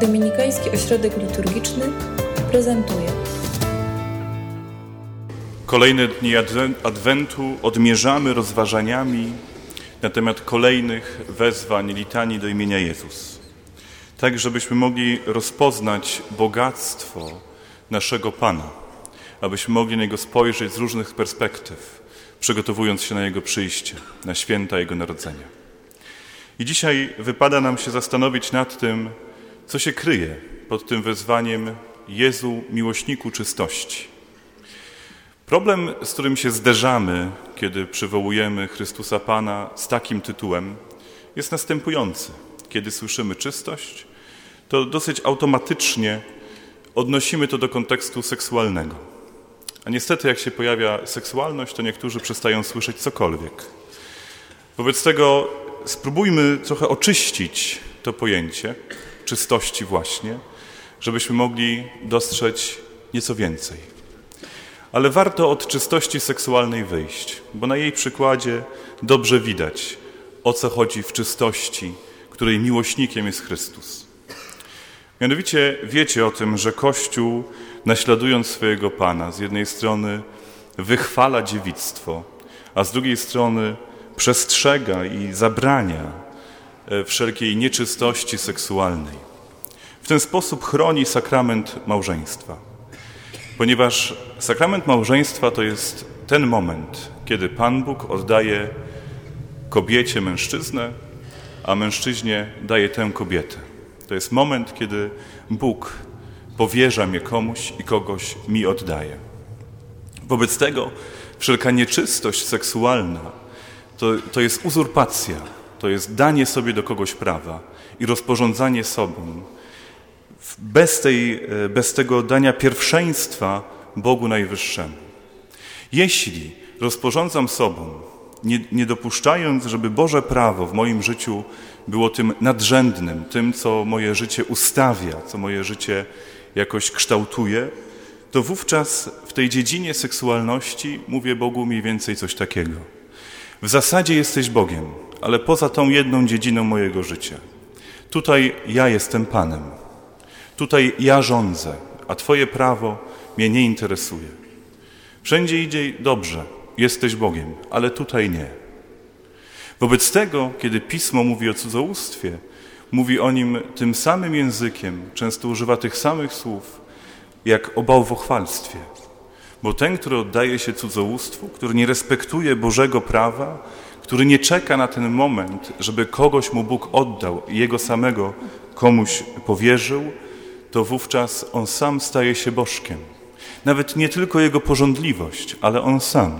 Dominikański Ośrodek Liturgiczny prezentuje. Kolejne dni Adwentu odmierzamy rozważaniami na temat kolejnych wezwań litanii do imienia Jezus. Tak, żebyśmy mogli rozpoznać bogactwo naszego Pana, abyśmy mogli na Niego spojrzeć z różnych perspektyw, przygotowując się na Jego przyjście, na święta Jego Narodzenia. I dzisiaj wypada nam się zastanowić nad tym, co się kryje pod tym wezwaniem Jezu, miłośniku czystości. Problem, z którym się zderzamy, kiedy przywołujemy Chrystusa Pana z takim tytułem, jest następujący. Kiedy słyszymy czystość, to dosyć automatycznie odnosimy to do kontekstu seksualnego. A niestety, jak się pojawia seksualność, to niektórzy przestają słyszeć cokolwiek. Wobec tego spróbujmy trochę oczyścić to pojęcie czystości właśnie, żebyśmy mogli dostrzec nieco więcej. Ale warto od czystości seksualnej wyjść, bo na jej przykładzie dobrze widać, o co chodzi w czystości, której miłośnikiem jest Chrystus. Mianowicie wiecie o tym, że Kościół, naśladując swojego Pana, z jednej strony wychwala dziewictwo, a z drugiej strony przestrzega i zabrania wszelkiej nieczystości seksualnej. W ten sposób chroni sakrament małżeństwa. Ponieważ sakrament małżeństwa to jest ten moment, kiedy Pan Bóg oddaje kobiecie mężczyznę, a mężczyźnie daje tę kobietę. To jest moment, kiedy Bóg powierza mnie komuś i kogoś mi oddaje. Wobec tego wszelka nieczystość seksualna to, to jest uzurpacja, to jest danie sobie do kogoś prawa i rozporządzanie sobą. Bez, tej, e, bez tego dania pierwszeństwa Bogu Najwyższemu. Jeśli rozporządzam sobą, nie, nie dopuszczając, żeby Boże prawo w moim życiu było tym nadrzędnym, tym, co moje życie ustawia, co moje życie jakoś kształtuje, to wówczas w tej dziedzinie seksualności mówię Bogu mniej więcej coś takiego. W zasadzie jesteś Bogiem, ale poza tą jedną dziedziną mojego życia. Tutaj ja jestem Panem. Tutaj ja rządzę, a Twoje prawo mnie nie interesuje. Wszędzie idzie dobrze, jesteś Bogiem, ale tutaj nie. Wobec tego, kiedy Pismo mówi o cudzołóstwie, mówi o nim tym samym językiem, często używa tych samych słów, jak o bałwochwalstwie. Bo ten, który oddaje się cudzołóstwu, który nie respektuje Bożego prawa, który nie czeka na ten moment, żeby kogoś mu Bóg oddał i jego samego komuś powierzył, to wówczas on sam staje się bożkiem. Nawet nie tylko jego porządliwość, ale on sam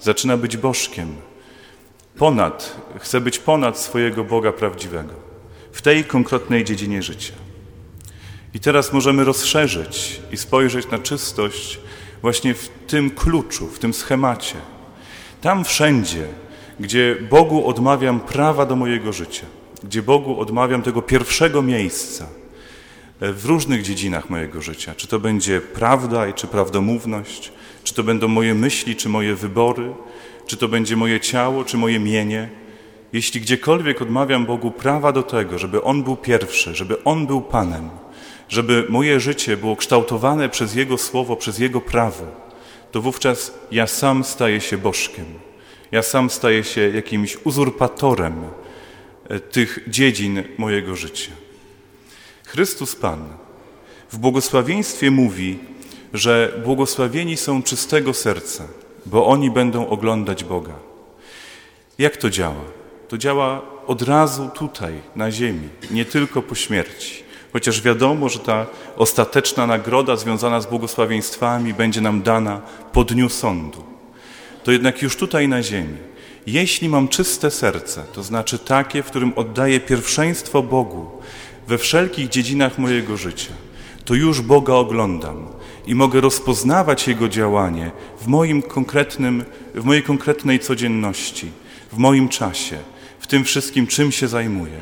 zaczyna być bożkiem. Ponad, chce być ponad swojego Boga prawdziwego w tej konkretnej dziedzinie życia. I teraz możemy rozszerzyć i spojrzeć na czystość właśnie w tym kluczu, w tym schemacie. Tam wszędzie, gdzie Bogu odmawiam prawa do mojego życia, gdzie Bogu odmawiam tego pierwszego miejsca e, w różnych dziedzinach mojego życia, czy to będzie prawda, czy prawdomówność, czy to będą moje myśli, czy moje wybory, czy to będzie moje ciało, czy moje mienie. Jeśli gdziekolwiek odmawiam Bogu prawa do tego, żeby On był pierwszy, żeby On był Panem, żeby moje życie było kształtowane przez Jego słowo, przez Jego prawo, to wówczas ja sam staję się bożkiem. Ja sam staję się jakimś uzurpatorem e, tych dziedzin mojego życia. Chrystus Pan w błogosławieństwie mówi, że błogosławieni są czystego serca, bo oni będą oglądać Boga. Jak to działa? To działa od razu tutaj, na ziemi, nie tylko po śmierci. Chociaż wiadomo, że ta ostateczna nagroda związana z błogosławieństwami będzie nam dana po dniu sądu. To jednak już tutaj na ziemi, jeśli mam czyste serce, to znaczy takie, w którym oddaję pierwszeństwo Bogu we wszelkich dziedzinach mojego życia, to już Boga oglądam i mogę rozpoznawać Jego działanie w, moim konkretnym, w mojej konkretnej codzienności, w moim czasie, w tym wszystkim, czym się zajmuję.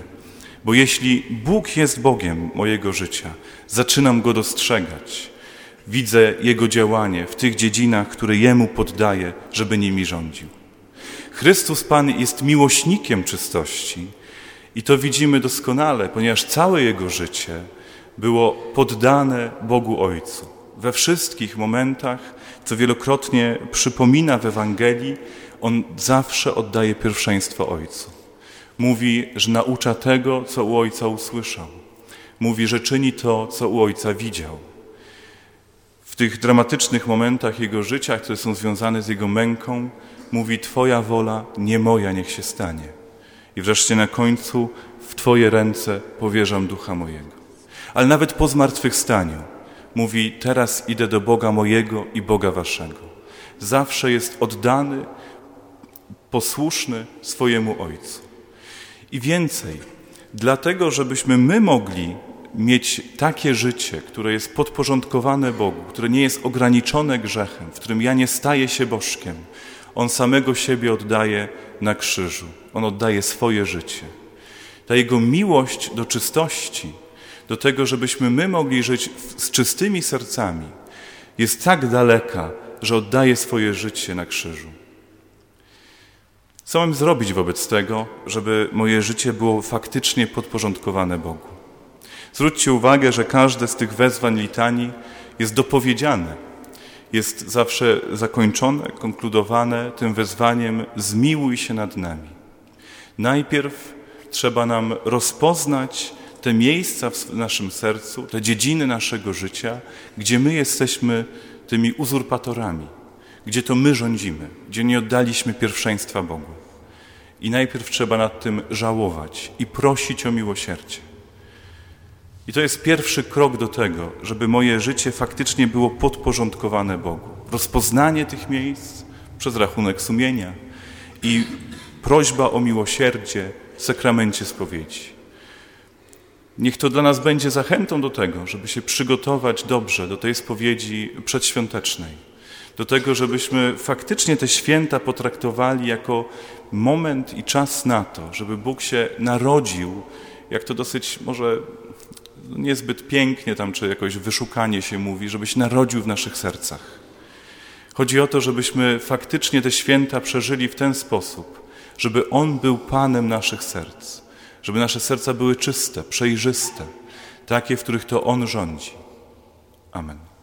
Bo jeśli Bóg jest Bogiem mojego życia, zaczynam Go dostrzegać. Widzę Jego działanie w tych dziedzinach, które Jemu poddaję, żeby nimi rządził. Chrystus Pan jest miłośnikiem czystości i to widzimy doskonale, ponieważ całe Jego życie było poddane Bogu Ojcu. We wszystkich momentach, co wielokrotnie przypomina w Ewangelii, on zawsze oddaje pierwszeństwo Ojcu. Mówi, że naucza tego, co u Ojca usłyszał. Mówi, że czyni to, co u Ojca widział. W tych dramatycznych momentach Jego życia, które są związane z Jego męką, mówi Twoja wola, nie moja, niech się stanie. I wreszcie na końcu w Twoje ręce powierzam ducha mojego. Ale nawet po zmartwychwstaniu mówi, teraz idę do Boga mojego i Boga waszego. Zawsze jest oddany, posłuszny swojemu Ojcu. I więcej, dlatego, żebyśmy my mogli mieć takie życie, które jest podporządkowane Bogu, które nie jest ograniczone grzechem, w którym ja nie staję się bożkiem, On samego siebie oddaje na krzyżu. On oddaje swoje życie. Ta Jego miłość do czystości, do tego, żebyśmy my mogli żyć z czystymi sercami, jest tak daleka, że oddaje swoje życie na krzyżu. Co mam zrobić wobec tego, żeby moje życie było faktycznie podporządkowane Bogu? Zwróćcie uwagę, że każde z tych wezwań litanii jest dopowiedziane, jest zawsze zakończone, konkludowane tym wezwaniem zmiłuj się nad nami. Najpierw trzeba nam rozpoznać te miejsca w naszym sercu, te dziedziny naszego życia, gdzie my jesteśmy tymi uzurpatorami, gdzie to my rządzimy, gdzie nie oddaliśmy pierwszeństwa Bogu. I najpierw trzeba nad tym żałować i prosić o miłosierdzie. I to jest pierwszy krok do tego, żeby moje życie faktycznie było podporządkowane Bogu. Rozpoznanie tych miejsc przez rachunek sumienia i prośba o miłosierdzie w sakramencie spowiedzi. Niech to dla nas będzie zachętą do tego, żeby się przygotować dobrze do tej spowiedzi przedświątecznej. Do tego, żebyśmy faktycznie te święta potraktowali jako moment i czas na to, żeby Bóg się narodził, jak to dosyć może niezbyt pięknie tam, czy jakoś wyszukanie się mówi, żebyś narodził w naszych sercach. Chodzi o to, żebyśmy faktycznie te święta przeżyli w ten sposób, żeby On był Panem naszych serc, żeby nasze serca były czyste, przejrzyste, takie, w których to On rządzi. Amen.